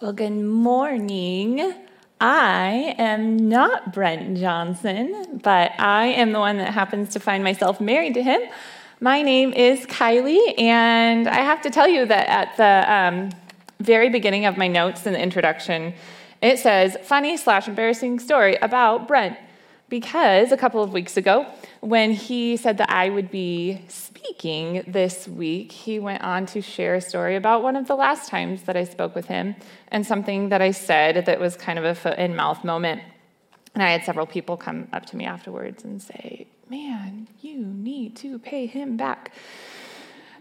Well, good morning. I am not Brent Johnson, but I am the one that happens to find myself married to him. My name is Kylie, and I have to tell you that at the um, very beginning of my notes in the introduction, it says funny slash embarrassing story about Brent. Because a couple of weeks ago, when he said that I would be speaking this week, he went on to share a story about one of the last times that I spoke with him and something that I said that was kind of a foot in mouth moment. And I had several people come up to me afterwards and say, Man, you need to pay him back.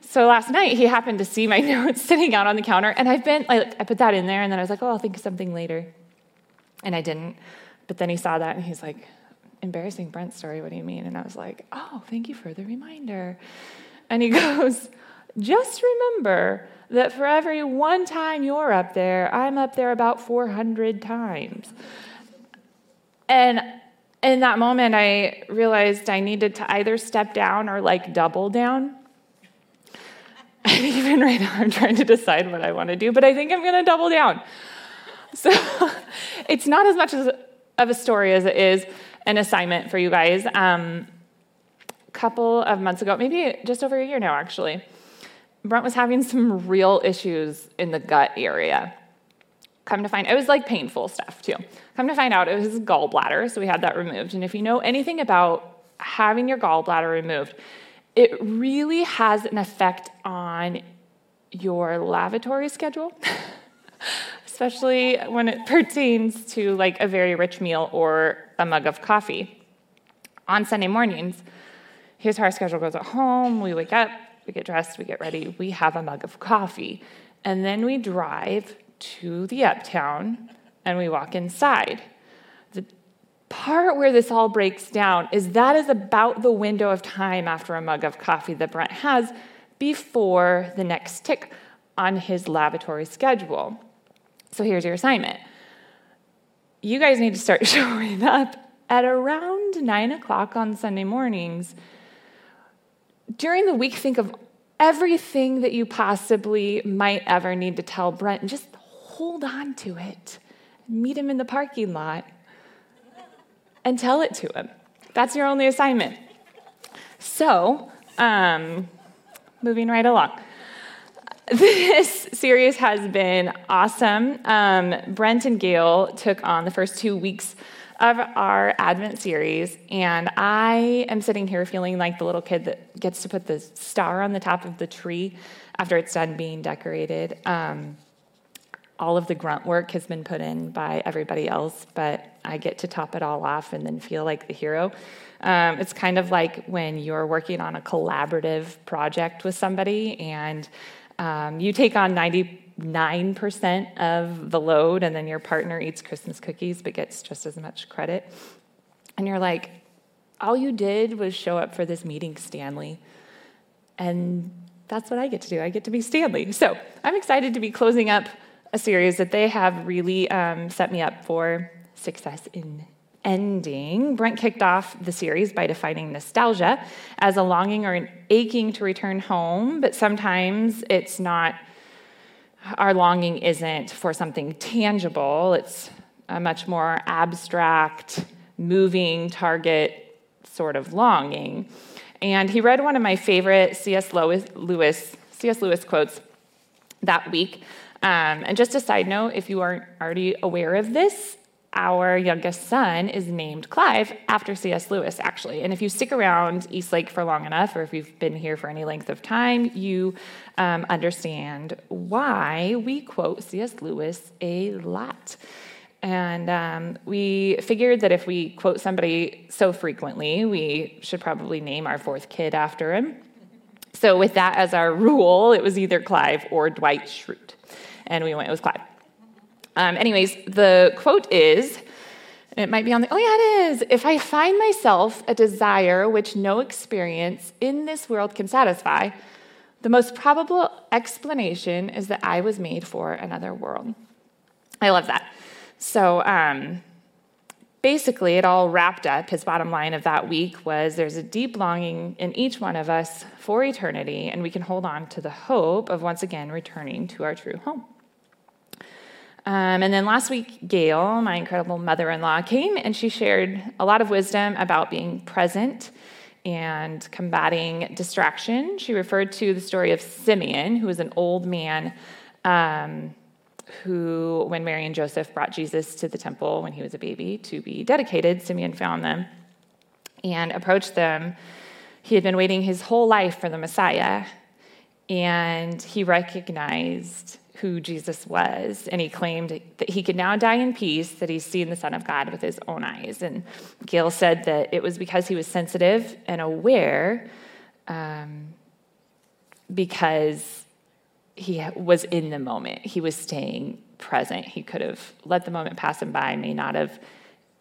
So last night he happened to see my notes sitting out on the counter, and I've been like, I put that in there, and then I was like, Oh, I'll think of something later. And I didn't. But then he saw that and he's like, embarrassing Brent story. What do you mean? And I was like, oh, thank you for the reminder. And he goes, just remember that for every one time you're up there, I'm up there about 400 times. And in that moment, I realized I needed to either step down or like double down. And even right now, I'm trying to decide what I want to do, but I think I'm going to double down. So it's not as much as of a story as it is an assignment for you guys. Um, a couple of months ago, maybe just over a year now, actually, Brent was having some real issues in the gut area. Come to find, it was like painful stuff too. Come to find out, it was his gallbladder, so we had that removed. And if you know anything about having your gallbladder removed, it really has an effect on your lavatory schedule. especially when it pertains to like a very rich meal or a mug of coffee. On Sunday mornings, here's how our schedule goes at home. We wake up, we get dressed, we get ready, we have a mug of coffee. And then we drive to the uptown and we walk inside. The part where this all breaks down is that is about the window of time after a mug of coffee that Brent has before the next tick on his lavatory schedule. So here's your assignment. You guys need to start showing up at around nine o'clock on Sunday mornings. During the week, think of everything that you possibly might ever need to tell Brent and just hold on to it. Meet him in the parking lot and tell it to him. That's your only assignment. So, um, moving right along. This series has been awesome. Um, Brent and Gail took on the first two weeks of our Advent series, and I am sitting here feeling like the little kid that gets to put the star on the top of the tree after it's done being decorated. Um, all of the grunt work has been put in by everybody else, but I get to top it all off and then feel like the hero. Um, it's kind of like when you're working on a collaborative project with somebody and um, you take on 99% of the load, and then your partner eats Christmas cookies but gets just as much credit. And you're like, all you did was show up for this meeting, Stanley. And that's what I get to do. I get to be Stanley. So I'm excited to be closing up a series that they have really um, set me up for success in ending, Brent kicked off the series by defining nostalgia as a longing or an aching to return home, but sometimes it's not, our longing isn't for something tangible, it's a much more abstract, moving target sort of longing. And he read one of my favorite C.S. Lewis, C.S. Lewis quotes that week. Um, and just a side note, if you aren't already aware of this, our youngest son is named Clive after C.S. Lewis, actually. And if you stick around Eastlake for long enough, or if you've been here for any length of time, you um, understand why we quote C.S. Lewis a lot. And um, we figured that if we quote somebody so frequently, we should probably name our fourth kid after him. So, with that as our rule, it was either Clive or Dwight Schrute. And we went with Clive. Um, anyways, the quote is, it might be on the, oh yeah, it is. If I find myself a desire which no experience in this world can satisfy, the most probable explanation is that I was made for another world. I love that. So, um, basically, it all wrapped up. His bottom line of that week was there's a deep longing in each one of us for eternity, and we can hold on to the hope of once again returning to our true home. Um, and then last week, Gail, my incredible mother in law, came and she shared a lot of wisdom about being present and combating distraction. She referred to the story of Simeon, who was an old man um, who, when Mary and Joseph brought Jesus to the temple when he was a baby to be dedicated, Simeon found them and approached them. He had been waiting his whole life for the Messiah, and he recognized who Jesus was, and he claimed that he could now die in peace, that he's seen the Son of God with his own eyes. And Gail said that it was because he was sensitive and aware, um, because he was in the moment. He was staying present. He could have let the moment pass him by, may not have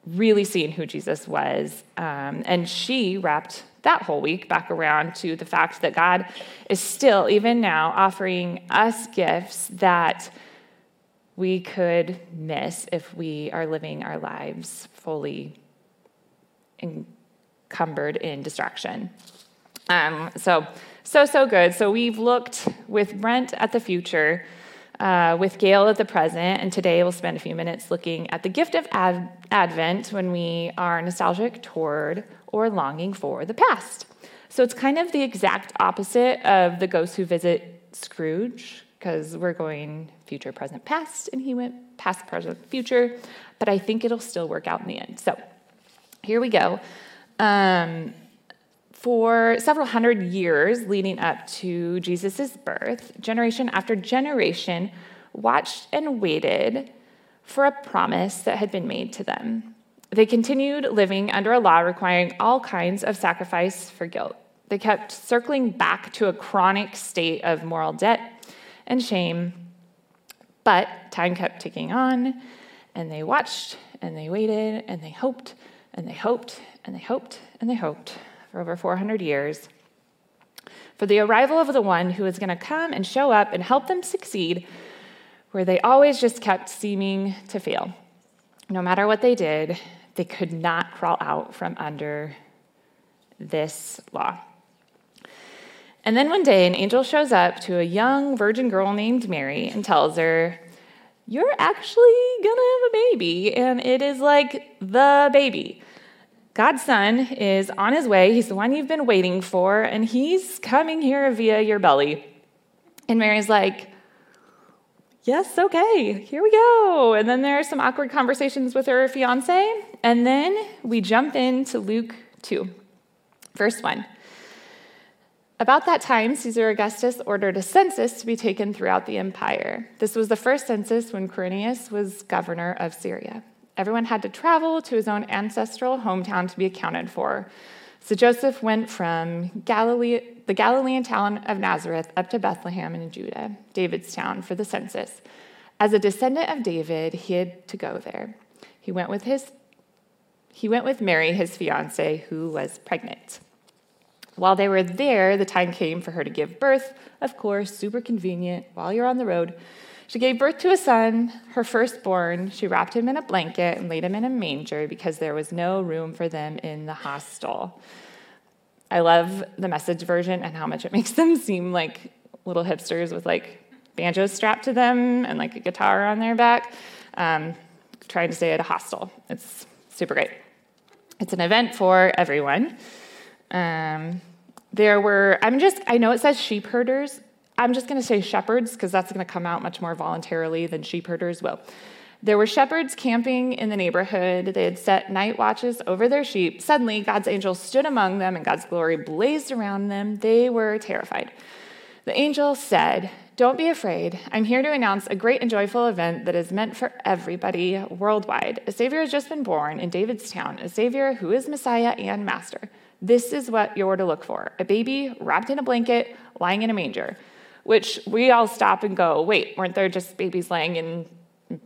really seen who Jesus was. Um, and she wrapped that whole week back around to the fact that God is still, even now, offering us gifts that we could miss if we are living our lives fully encumbered in distraction. Um, so, so, so good. So, we've looked with Brent at the future, uh, with Gail at the present, and today we'll spend a few minutes looking at the gift of ad- Advent when we are nostalgic toward or longing for the past. So it's kind of the exact opposite of the ghosts who visit Scrooge, because we're going future, present, past, and he went past, present, future. But I think it'll still work out in the end. So here we go. Um, for several hundred years leading up to Jesus' birth, generation after generation watched and waited for a promise that had been made to them. They continued living under a law requiring all kinds of sacrifice for guilt. They kept circling back to a chronic state of moral debt and shame. But time kept ticking on, and they watched and they waited and they hoped and they hoped and they hoped and they hoped for over 400 years for the arrival of the one who was going to come and show up and help them succeed where they always just kept seeming to fail. No matter what they did, they could not crawl out from under this law. And then one day, an angel shows up to a young virgin girl named Mary and tells her, You're actually gonna have a baby, and it is like the baby. God's son is on his way. He's the one you've been waiting for, and he's coming here via your belly. And Mary's like, yes, okay, here we go. And then there are some awkward conversations with her fiance. And then we jump into Luke 2, verse 1. About that time, Caesar Augustus ordered a census to be taken throughout the empire. This was the first census when Quirinius was governor of Syria. Everyone had to travel to his own ancestral hometown to be accounted for. So Joseph went from Galilee, the Galilean town of Nazareth up to Bethlehem in Judah, David's town, for the census. As a descendant of David, he had to go there. He went with his he went with Mary, his fiancee, who was pregnant. While they were there, the time came for her to give birth. Of course, super convenient while you're on the road. She gave birth to a son, her firstborn. She wrapped him in a blanket and laid him in a manger because there was no room for them in the hostel. I love the message version and how much it makes them seem like little hipsters with like banjos strapped to them and like a guitar on their back, um, trying to stay at a hostel. It's super great. It's an event for everyone. Um, there were, I'm just, I know it says sheep herders. I'm just going to say shepherds because that's going to come out much more voluntarily than sheep herders will. There were shepherds camping in the neighborhood. They had set night watches over their sheep. Suddenly, God's angel stood among them and God's glory blazed around them. They were terrified. The angel said, Don't be afraid. I'm here to announce a great and joyful event that is meant for everybody worldwide. A Savior has just been born in David's town, a Savior who is Messiah and Master. This is what you're to look for a baby wrapped in a blanket, lying in a manger. Which we all stop and go, wait, weren't there just babies laying in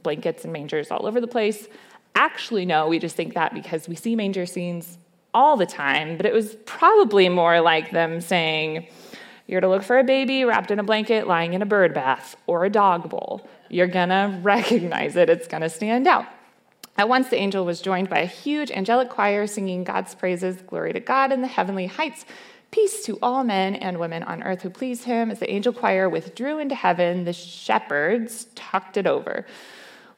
blankets and mangers all over the place? Actually, no, we just think that because we see manger scenes all the time, but it was probably more like them saying, You're to look for a baby wrapped in a blanket lying in a bird bath or a dog bowl. You're gonna recognize it, it's gonna stand out. At once, the angel was joined by a huge angelic choir singing God's praises, glory to God in the heavenly heights, peace to all men and women on earth who please him. As the angel choir withdrew into heaven, the shepherds talked it over.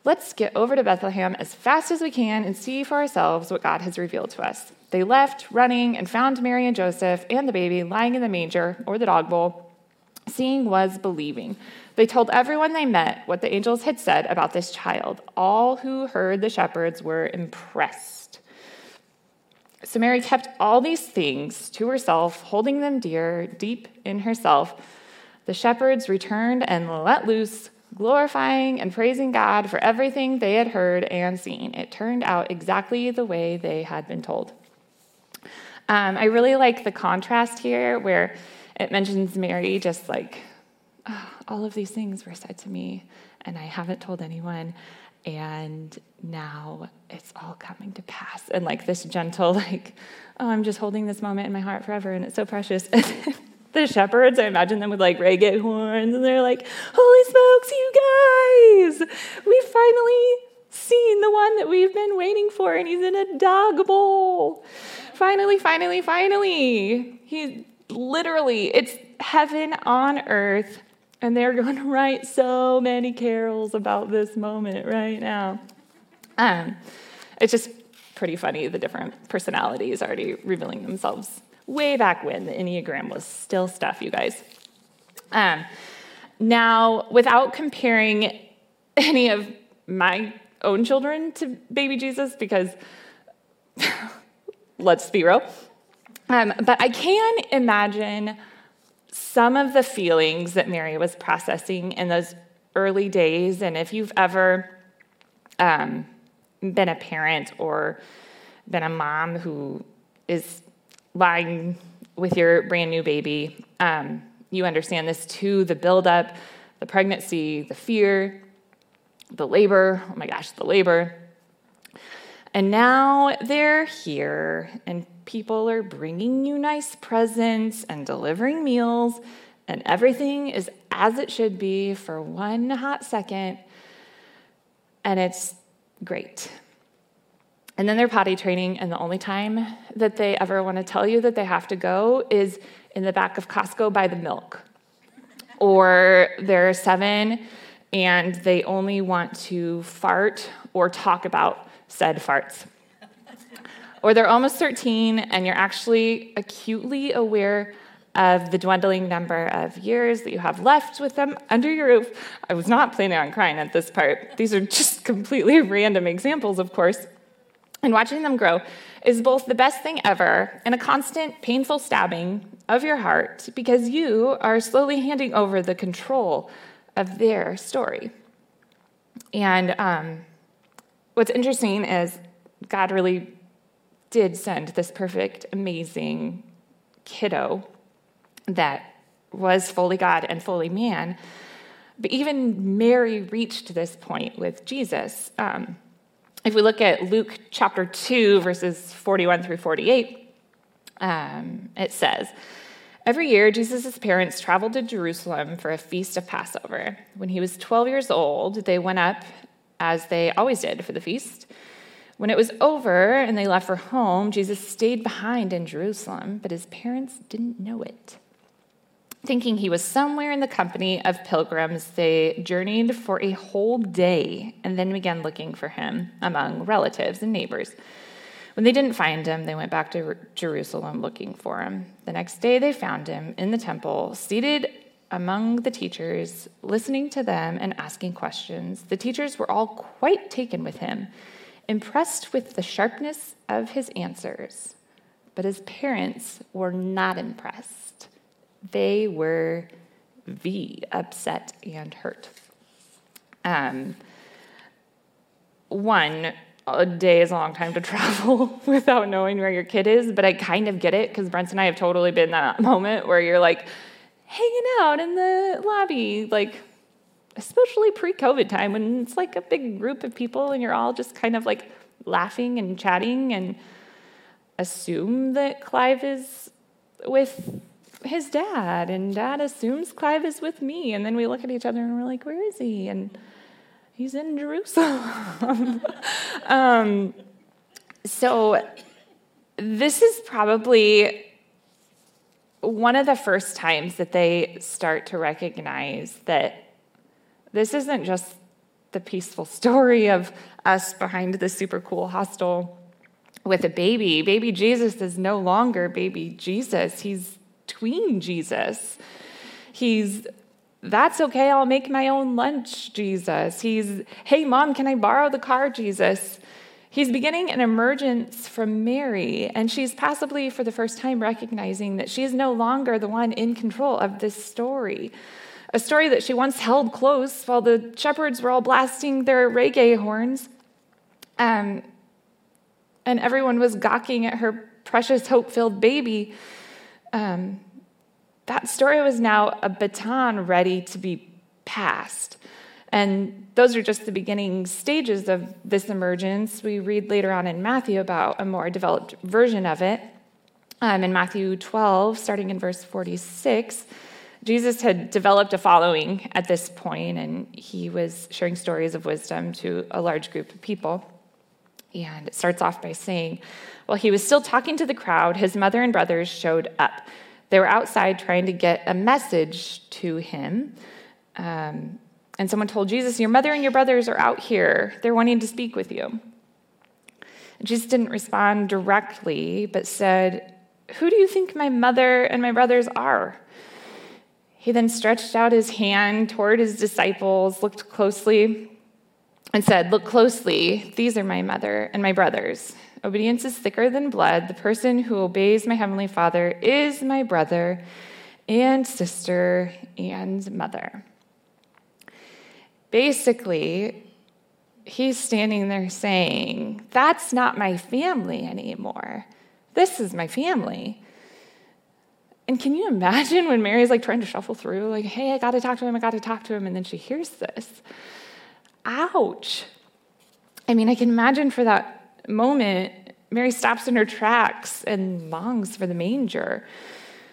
Let's get over to Bethlehem as fast as we can and see for ourselves what God has revealed to us. They left, running, and found Mary and Joseph and the baby lying in the manger or the dog bowl. Seeing was believing. They told everyone they met what the angels had said about this child. All who heard the shepherds were impressed. So Mary kept all these things to herself, holding them dear deep in herself. The shepherds returned and let loose, glorifying and praising God for everything they had heard and seen. It turned out exactly the way they had been told. Um, I really like the contrast here where it mentions Mary just like, oh, all of these things were said to me, and I haven't told anyone. And now it's all coming to pass. And like this gentle, like, oh, I'm just holding this moment in my heart forever, and it's so precious. the shepherds, I imagine them with like reggae horns, and they're like, Holy smokes, you guys! We've finally seen the one that we've been waiting for, and he's in a dog bowl. Finally, finally, finally. He literally, it's heaven on earth, and they're going to write so many carols about this moment right now. Um, it's just pretty funny the different personalities already revealing themselves way back when the Enneagram was still stuff, you guys. Um, now, without comparing any of my own children to baby Jesus, because let's be real, um, but I can imagine some of the feelings that Mary was processing in those early days. And if you've ever um, been a parent or been a mom who is lying with your brand new baby, um, you understand this too the buildup, the pregnancy, the fear, the labor. Oh my gosh, the labor. And now they're here, and people are bringing you nice presents and delivering meals, and everything is as it should be for one hot second, and it's great. And then they're potty training, and the only time that they ever want to tell you that they have to go is in the back of Costco by the milk. Or they're seven and they only want to fart or talk about said farts or they're almost 13 and you're actually acutely aware of the dwindling number of years that you have left with them under your roof. I was not planning on crying at this part. These are just completely random examples, of course. And watching them grow is both the best thing ever and a constant painful stabbing of your heart because you are slowly handing over the control of their story. And um, what's interesting is God really did send this perfect, amazing kiddo that was fully God and fully man. But even Mary reached this point with Jesus. Um, if we look at Luke chapter 2, verses 41 through 48, um, it says, Every year, Jesus' parents traveled to Jerusalem for a feast of Passover. When he was 12 years old, they went up, as they always did, for the feast. When it was over and they left for home, Jesus stayed behind in Jerusalem, but his parents didn't know it. Thinking he was somewhere in the company of pilgrims, they journeyed for a whole day and then began looking for him among relatives and neighbors. When they didn't find him, they went back to Jerusalem looking for him. The next day, they found him in the temple, seated among the teachers, listening to them and asking questions. The teachers were all quite taken with him impressed with the sharpness of his answers, but his parents were not impressed. They were V, upset and hurt. Um, one, a day is a long time to travel without knowing where your kid is, but I kind of get it because Brent and I have totally been that moment where you're like hanging out in the lobby, like especially pre COVID time when it's like a big group of people and you're all just kind of like laughing and chatting and assume that Clive is with his dad and dad assumes Clive is with me. And then we look at each other and we're like, where is he? And he's in Jerusalem. um, so this is probably one of the first times that they start to recognize that this isn't just the peaceful story of us behind the super cool hostel with a baby. Baby Jesus is no longer baby Jesus, he's tween Jesus. He's that's okay, I'll make my own lunch, Jesus. He's, hey, mom, can I borrow the car, Jesus? He's beginning an emergence from Mary, and she's possibly for the first time recognizing that she is no longer the one in control of this story. A story that she once held close while the shepherds were all blasting their reggae horns, um, and everyone was gawking at her precious, hope filled baby. Um, that story was now a baton ready to be passed. And those are just the beginning stages of this emergence. We read later on in Matthew about a more developed version of it. Um, in Matthew 12, starting in verse 46, Jesus had developed a following at this point, and he was sharing stories of wisdom to a large group of people. And it starts off by saying, While he was still talking to the crowd, his mother and brothers showed up. They were outside trying to get a message to him. Um, and someone told Jesus, Your mother and your brothers are out here. They're wanting to speak with you. Jesus didn't respond directly, but said, Who do you think my mother and my brothers are? He then stretched out his hand toward his disciples, looked closely, and said, Look closely. These are my mother and my brothers. Obedience is thicker than blood. The person who obeys my heavenly Father is my brother and sister and mother. Basically, he's standing there saying, That's not my family anymore. This is my family. And can you imagine when Mary's like trying to shuffle through, like, hey, I gotta talk to him, I gotta talk to him, and then she hears this? Ouch. I mean, I can imagine for that moment, Mary stops in her tracks and longs for the manger.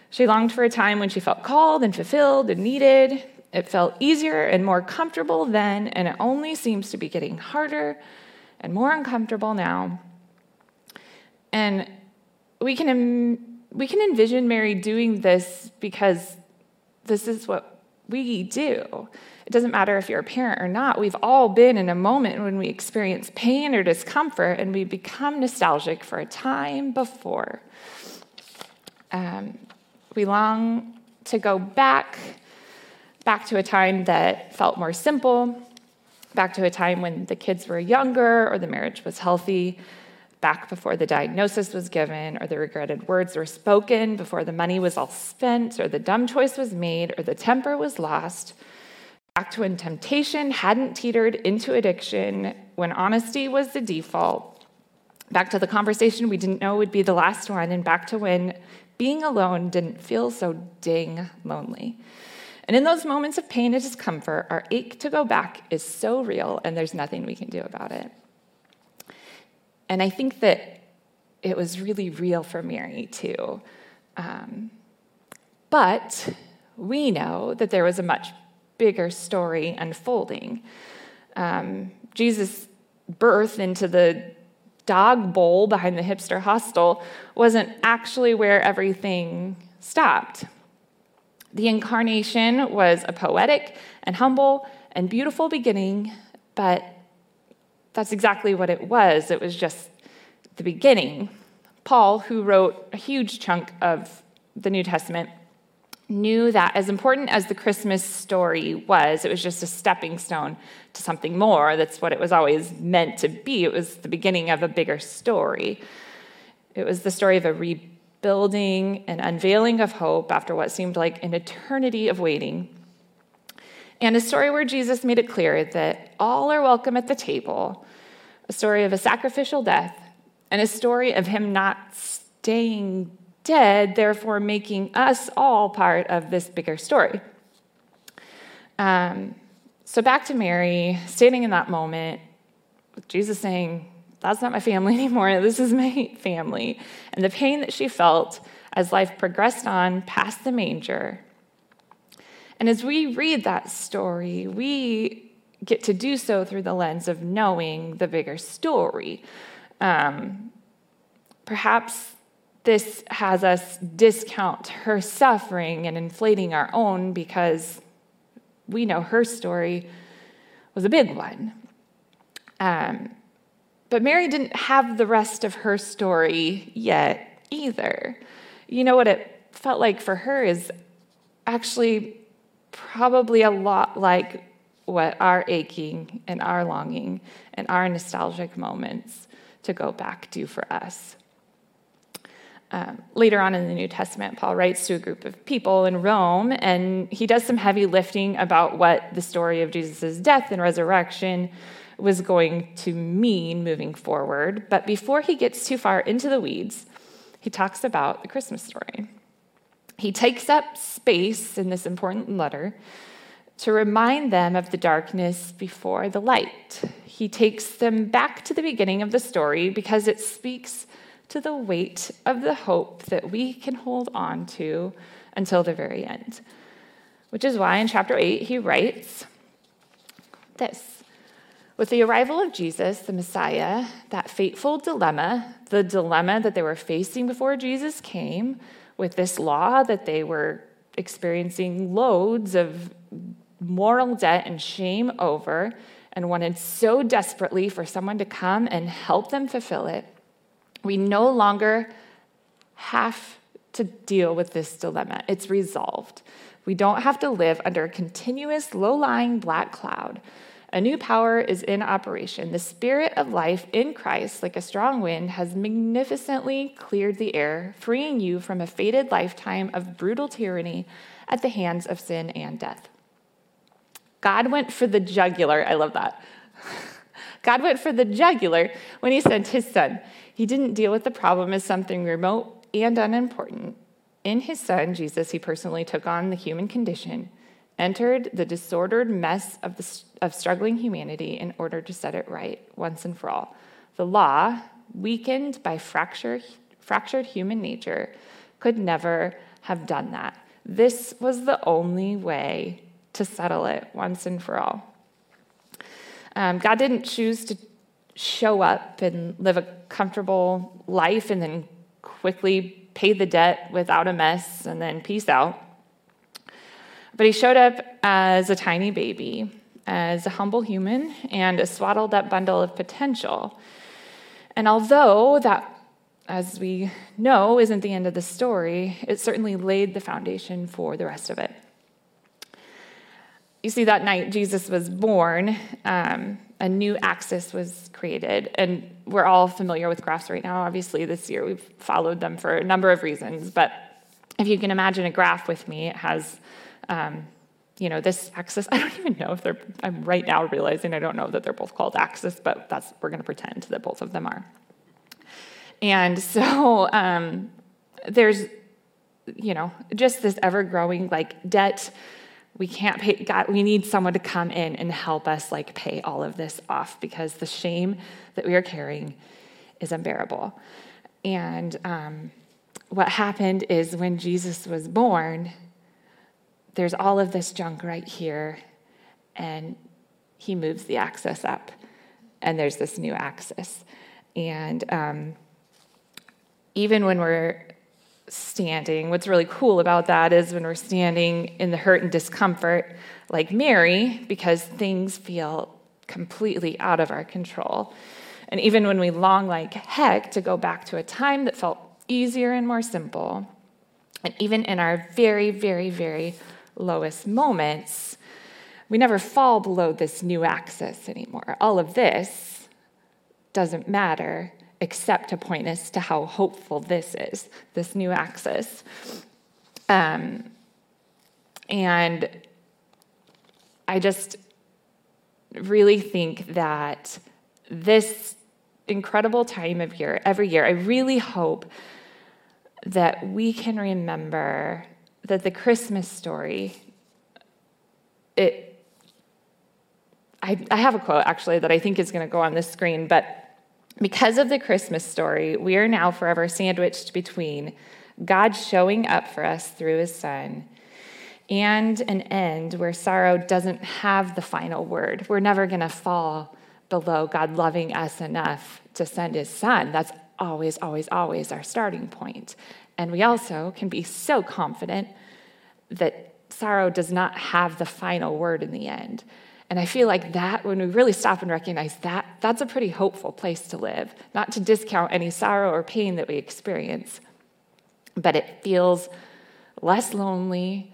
She longed for a time when she felt called and fulfilled and needed. It felt easier and more comfortable then, and it only seems to be getting harder and more uncomfortable now. And we can, we can envision Mary doing this because this is what we do. It doesn't matter if you're a parent or not. We've all been in a moment when we experience pain or discomfort and we become nostalgic for a time before. Um, we long to go back back to a time that felt more simple, back to a time when the kids were younger or the marriage was healthy, back before the diagnosis was given or the regretted words were spoken, before the money was all spent or the dumb choice was made or the temper was lost, back to when temptation hadn't teetered into addiction, when honesty was the default, back to the conversation we didn't know would be the last one, and back to when being alone didn't feel so dang lonely. And in those moments of pain and discomfort, our ache to go back is so real, and there's nothing we can do about it. And I think that it was really real for Mary, too. Um, but we know that there was a much bigger story unfolding. Um, Jesus' birth into the dog bowl behind the hipster hostel wasn't actually where everything stopped. The incarnation was a poetic and humble and beautiful beginning, but that's exactly what it was. It was just the beginning. Paul, who wrote a huge chunk of the New Testament, knew that as important as the Christmas story was, it was just a stepping stone to something more. That's what it was always meant to be. It was the beginning of a bigger story. It was the story of a rebuilding an unveiling of hope after what seemed like an eternity of waiting. And a story where Jesus made it clear that all are welcome at the table, a story of a sacrificial death, and a story of him not staying dead, therefore making us all part of this bigger story. Um, so back to Mary, standing in that moment, with Jesus saying, that's not my family anymore. This is my family. And the pain that she felt as life progressed on past the manger. And as we read that story, we get to do so through the lens of knowing the bigger story. Um, perhaps this has us discount her suffering and inflating our own because we know her story was a big one. Um, but Mary didn't have the rest of her story yet either. You know what it felt like for her is actually probably a lot like what our aching and our longing and our nostalgic moments to go back do for us. Um, later on in the New Testament, Paul writes to a group of people in Rome, and he does some heavy lifting about what the story of Jesus' death and resurrection was going to mean moving forward. But before he gets too far into the weeds, he talks about the Christmas story. He takes up space in this important letter to remind them of the darkness before the light. He takes them back to the beginning of the story because it speaks to the weight of the hope that we can hold on to until the very end. Which is why in chapter 8 he writes this With the arrival of Jesus, the Messiah, that fateful dilemma, the dilemma that they were facing before Jesus came, with this law that they were experiencing loads of moral debt and shame over, and wanted so desperately for someone to come and help them fulfill it, we no longer have to deal with this dilemma. It's resolved. We don't have to live under a continuous low lying black cloud. A new power is in operation. The spirit of life in Christ, like a strong wind, has magnificently cleared the air, freeing you from a fated lifetime of brutal tyranny at the hands of sin and death. God went for the jugular. I love that. God went for the jugular when he sent his son. He didn't deal with the problem as something remote and unimportant. In his son, Jesus, he personally took on the human condition, entered the disordered mess of, the, of struggling humanity in order to set it right once and for all. The law, weakened by fracture, fractured human nature, could never have done that. This was the only way to settle it once and for all. Um, God didn't choose to show up and live a comfortable life and then quickly pay the debt without a mess and then peace out. But he showed up as a tiny baby, as a humble human, and a swaddled up bundle of potential. And although that, as we know, isn't the end of the story, it certainly laid the foundation for the rest of it. You see, that night Jesus was born, um, a new axis was created. And we're all familiar with graphs right now. Obviously, this year we've followed them for a number of reasons. But if you can imagine a graph with me, it has, um, you know, this axis. I don't even know if they're, I'm right now realizing I don't know that they're both called axis, but that's, we're going to pretend that both of them are. And so um, there's, you know, just this ever growing like debt we can't pay god we need someone to come in and help us like pay all of this off because the shame that we are carrying is unbearable and um, what happened is when jesus was born there's all of this junk right here and he moves the axis up and there's this new axis and um, even when we're standing, what's really cool about that is when we're standing in the hurt and discomfort, like Mary, because things feel completely out of our control. And even when we long like heck to go back to a time that felt easier and more simple, and even in our very, very, very lowest moments, we never fall below this new axis anymore. All of this doesn't matter except to point us to how hopeful this is, this new axis. Um, and I just really think that this incredible time of year, every year, I really hope that we can remember that the Christmas story, it I, I have a quote actually that I think is going to go on this screen, but because of the Christmas story, we are now forever sandwiched between God showing up for us through his son and an end where sorrow doesn't have the final word. We're never going to fall below God loving us enough to send his son. That's always, always, always our starting point. And we also can be so confident that sorrow does not have the final word in the end. And I feel like that, when we really stop and recognize that, that's a pretty hopeful place to live. Not to discount any sorrow or pain that we experience, but it feels less lonely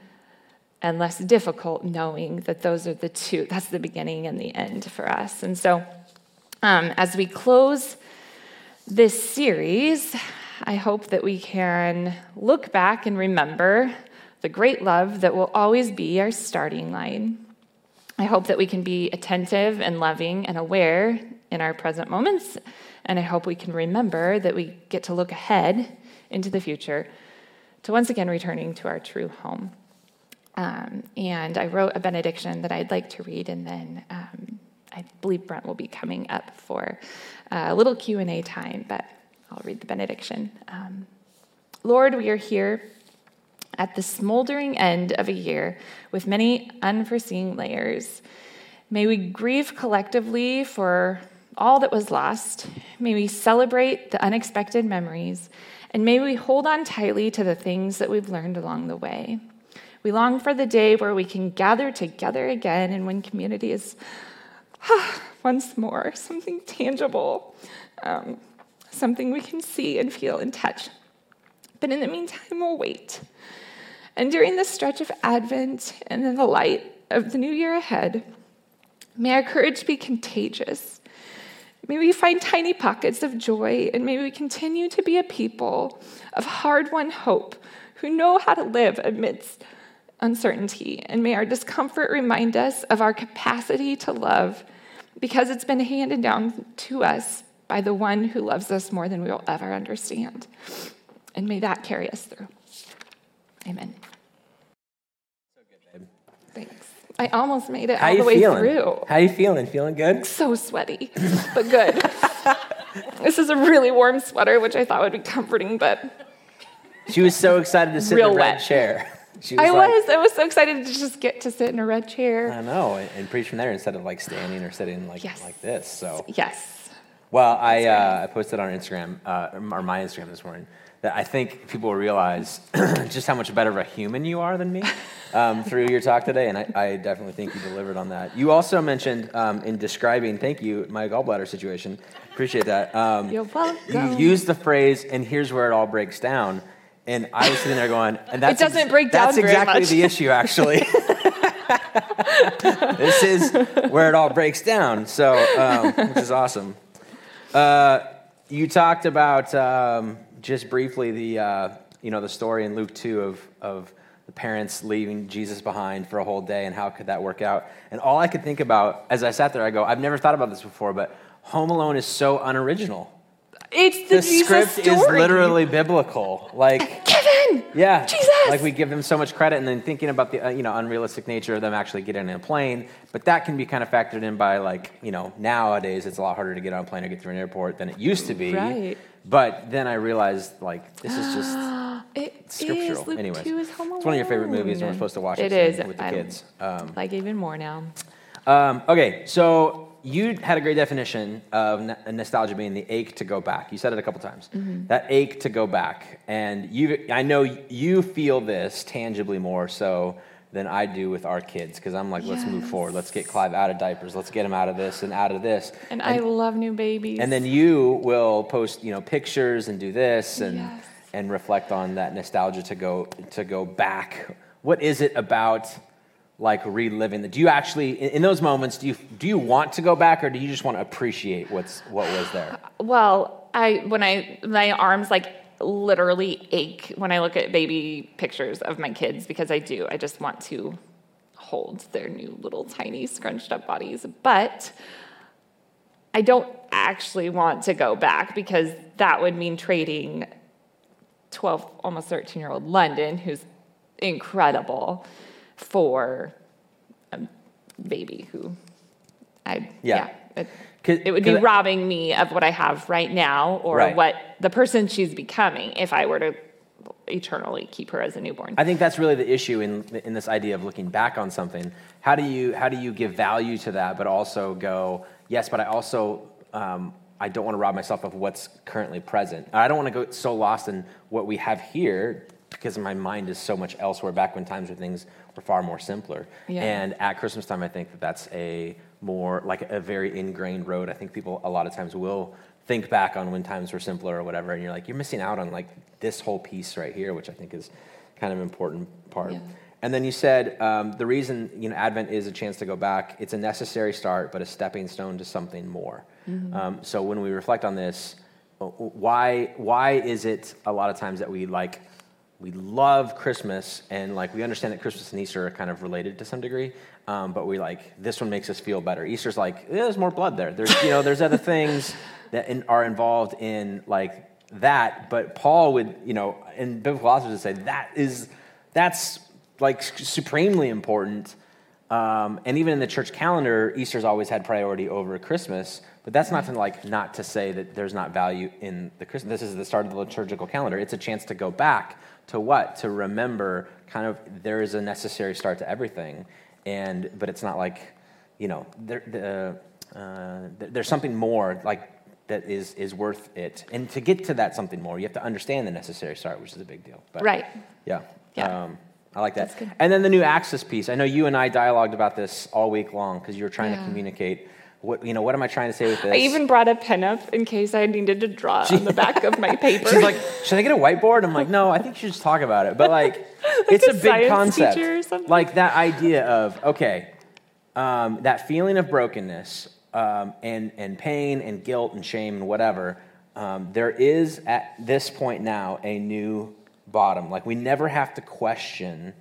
and less difficult knowing that those are the two. That's the beginning and the end for us. And so, um, as we close this series, I hope that we can look back and remember the great love that will always be our starting line I hope that we can be attentive and loving and aware in our present moments. And I hope we can remember that we get to look ahead into the future to once again returning to our true home. Um, and I wrote a benediction that I'd like to read, and then um, I believe Brent will be coming up for a little Q and A time. But I'll read the benediction. Um, Lord, we are here at the smoldering end of a year with many unforeseen layers. May we grieve collectively for all that was lost. May we celebrate the unexpected memories. And may we hold on tightly to the things that we've learned along the way. We long for the day where we can gather together again and when community is once more something tangible, um, something we can see and feel and touch. But in the meantime, we'll wait. And during this stretch of Advent and in the light of the new year ahead, may our courage be contagious. May we find tiny pockets of joy, and may we continue to be a people of hard won hope who know how to live amidst uncertainty. And may our discomfort remind us of our capacity to love because it's been handed down to us by the one who loves us more than we will ever understand. And may that carry us through. Amen. So good, babe. Thanks. I almost made it How all the way feeling? through. How are you feeling? Feeling good? So sweaty, but good. this is a really warm sweater, which I thought would be comforting, but she was so excited to sit Real in the red chair. She I like, was. I was so excited to just get to sit in a red chair. I know, and, and preach from there instead of like standing or sitting like Yes. like this. So, Yes. Well, I uh, I posted on Instagram uh, or my Instagram this morning that I think people will realize just how much better of a human you are than me um, through your talk today, and I, I definitely think you delivered on that. You also mentioned um, in describing, thank you, my gallbladder situation. Appreciate that. Um, You're welcome. You used the phrase, and here's where it all breaks down. And I was sitting there going, and that's doesn't break down That's exactly the issue, actually. this is where it all breaks down. So, um, which is awesome. You talked about um, just briefly the uh, you know the story in Luke two of of the parents leaving Jesus behind for a whole day and how could that work out? And all I could think about as I sat there, I go, I've never thought about this before, but Home Alone is so unoriginal. It's the, The Jesus script is literally biblical. Like Kevin. yeah, Jesus. Like we give them so much credit, and then thinking about the uh, you know unrealistic nature of them actually getting on a plane, but that can be kind of factored in by like you know nowadays it's a lot harder to get on a plane or get through an airport than it used to be. Right. But then I realized like this is just It scriptural. is. Luke Anyways, is Home it's one of your favorite movies, and we're supposed to watch it, It is. with the I kids. Um, like even more now. um, okay, so you had a great definition of n- nostalgia being the ache to go back. You said it a couple times. Mm-hmm. That ache to go back, and you, I know you feel this tangibly more so than I do with our kids because I'm like, let's move forward. Let's get Clive out of diapers. Let's get him out of this and out of this. And, I love new babies. And then you will post, you know, pictures and do this and Yes. and reflect on that nostalgia to go to go back. What is it about like reliving that? Do you actually in, those moments do you do you want to go back or do you just want to appreciate what's what was there? Well, I when I my arms like literally ache when I look at baby pictures of my kids because I do. I just want to hold their new little tiny scrunched up bodies. But I don't actually want to go back because that would mean trading 12 almost 13 year old London who's incredible for a baby who I Yeah. yeah, it, it would be robbing me of what I have right now or Right. what the person she's becoming if I were to eternally keep her as a newborn. I think that's really the issue in in this idea of looking back on something. How do you how do you give value to that, but also go yes, but I also um, I don't want to rob myself of what's currently present. I don't want to go so lost in what we have here because my mind is so much elsewhere back when times where things were far more simpler. Yeah. And at Christmas time, I think that that's a more like a very ingrained road. I think people a lot of times will think back on when times were simpler or whatever, and you're like, you're missing out on like this whole piece right here, which I think is kind of an important part. Yeah. And then you said um, the reason you know Advent is a chance to go back. It's a necessary start, but a stepping stone to something more. Um, so when we reflect on this, why why is it a lot of times that we like we love Christmas and like we understand that Christmas and Easter are kind of related to some degree, um, but we like this one makes us feel better. Easter's like eh, there's more blood there. There's you know there's other things that in, are involved in like that, but Paul would you know in biblical authors would say that is that's like supremely important. Um, and even in the church calendar, Easter's always had priority over Christmas. But that's not to like not to say that there's not value in the Christmas. This is the start of the liturgical calendar. It's a chance to go back to what to remember. Kind of there is a necessary start to everything, and but it's not like you know there, the, uh, there's something more like that is is worth it. And to get to that something more, you have to understand the necessary start, which is a big deal. But, Right. Yeah. Yeah. Um, I like that. And then the new access piece. I know you and I dialogued about this all week long because you were trying to communicate. What you know? What am I trying to say with this? I even brought a pen up in case I needed to draw on the back of my paper. She's like, should I get a whiteboard? I'm like, no, I think you should just talk about it. But like, it's a a, big concept. or something. Like that idea of okay, um, that feeling of brokenness um, and and pain and guilt and shame and whatever. Um, there is at this point now a new bottom. Like we never have to question.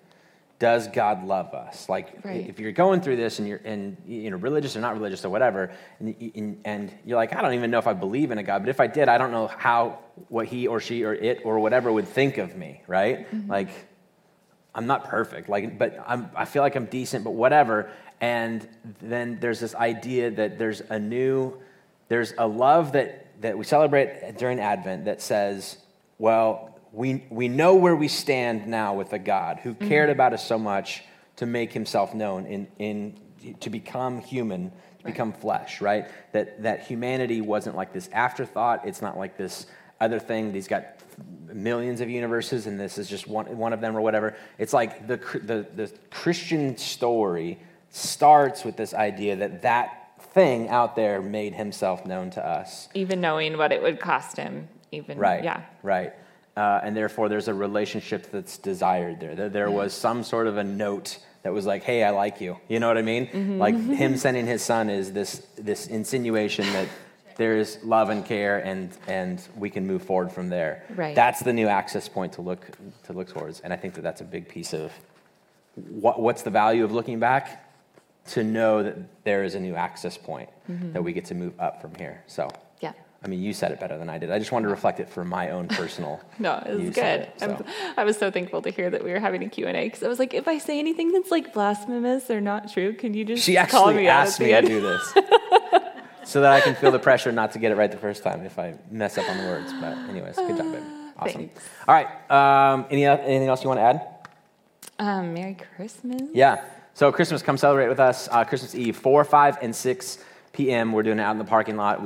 Does God love us? Like, Right. if you're going through this and you're and you know religious or not religious or whatever, and, and, and you're like, I don't even know if I believe in a God, but if I did, I don't know how what he or she or it or whatever would think of me, right? Mm-hmm. Like, I'm not perfect, like, but I'm, I feel like I'm decent, but whatever. And then there's this idea that there's a new, there's a love that that we celebrate during Advent that says, well, we we know where we stand now with a God who mm-hmm. cared about us so much to make Himself known in in to become human, to become flesh, right? That that humanity wasn't like this afterthought. It's not like this other thing. He's got millions of universes, and this is just one, one of them or whatever. It's like the, the, the Christian story starts with this idea that that thing out there made himself known to us. even knowing what it would cost him, even Right. yeah. Right. Uh, and therefore, there's a relationship that's desired there. There, there was some sort of a note that was like, "Hey, I like you." You know what I mean? Mm-hmm. Like him sending his son is this this insinuation that there is love and care, and and we can move forward from there. Right. That's the new access point to look to look towards, and I think that that's a big piece of what, what's the value of looking back to know that there is a new access point Mm-hmm. that we get to move up from here. So. I mean, you said it better than I did. I just wanted to reflect it for my own personal. No, it was good. it, so. I was so thankful to hear that we were having a Q&A because I was like, if I say anything that's like blasphemous or not true, can you just She call actually me out asked me to do this so that I can feel the pressure not to get it right the first time if I mess up on the words. But anyways, good job, babe. Awesome. Thanks. All right. Um, any, anything else you want to add? Um, Merry Christmas. Yeah. So Christmas, come celebrate with us. Uh, Christmas Eve, 4, 5, and 6 p.m. We're doing it out in the parking lot. We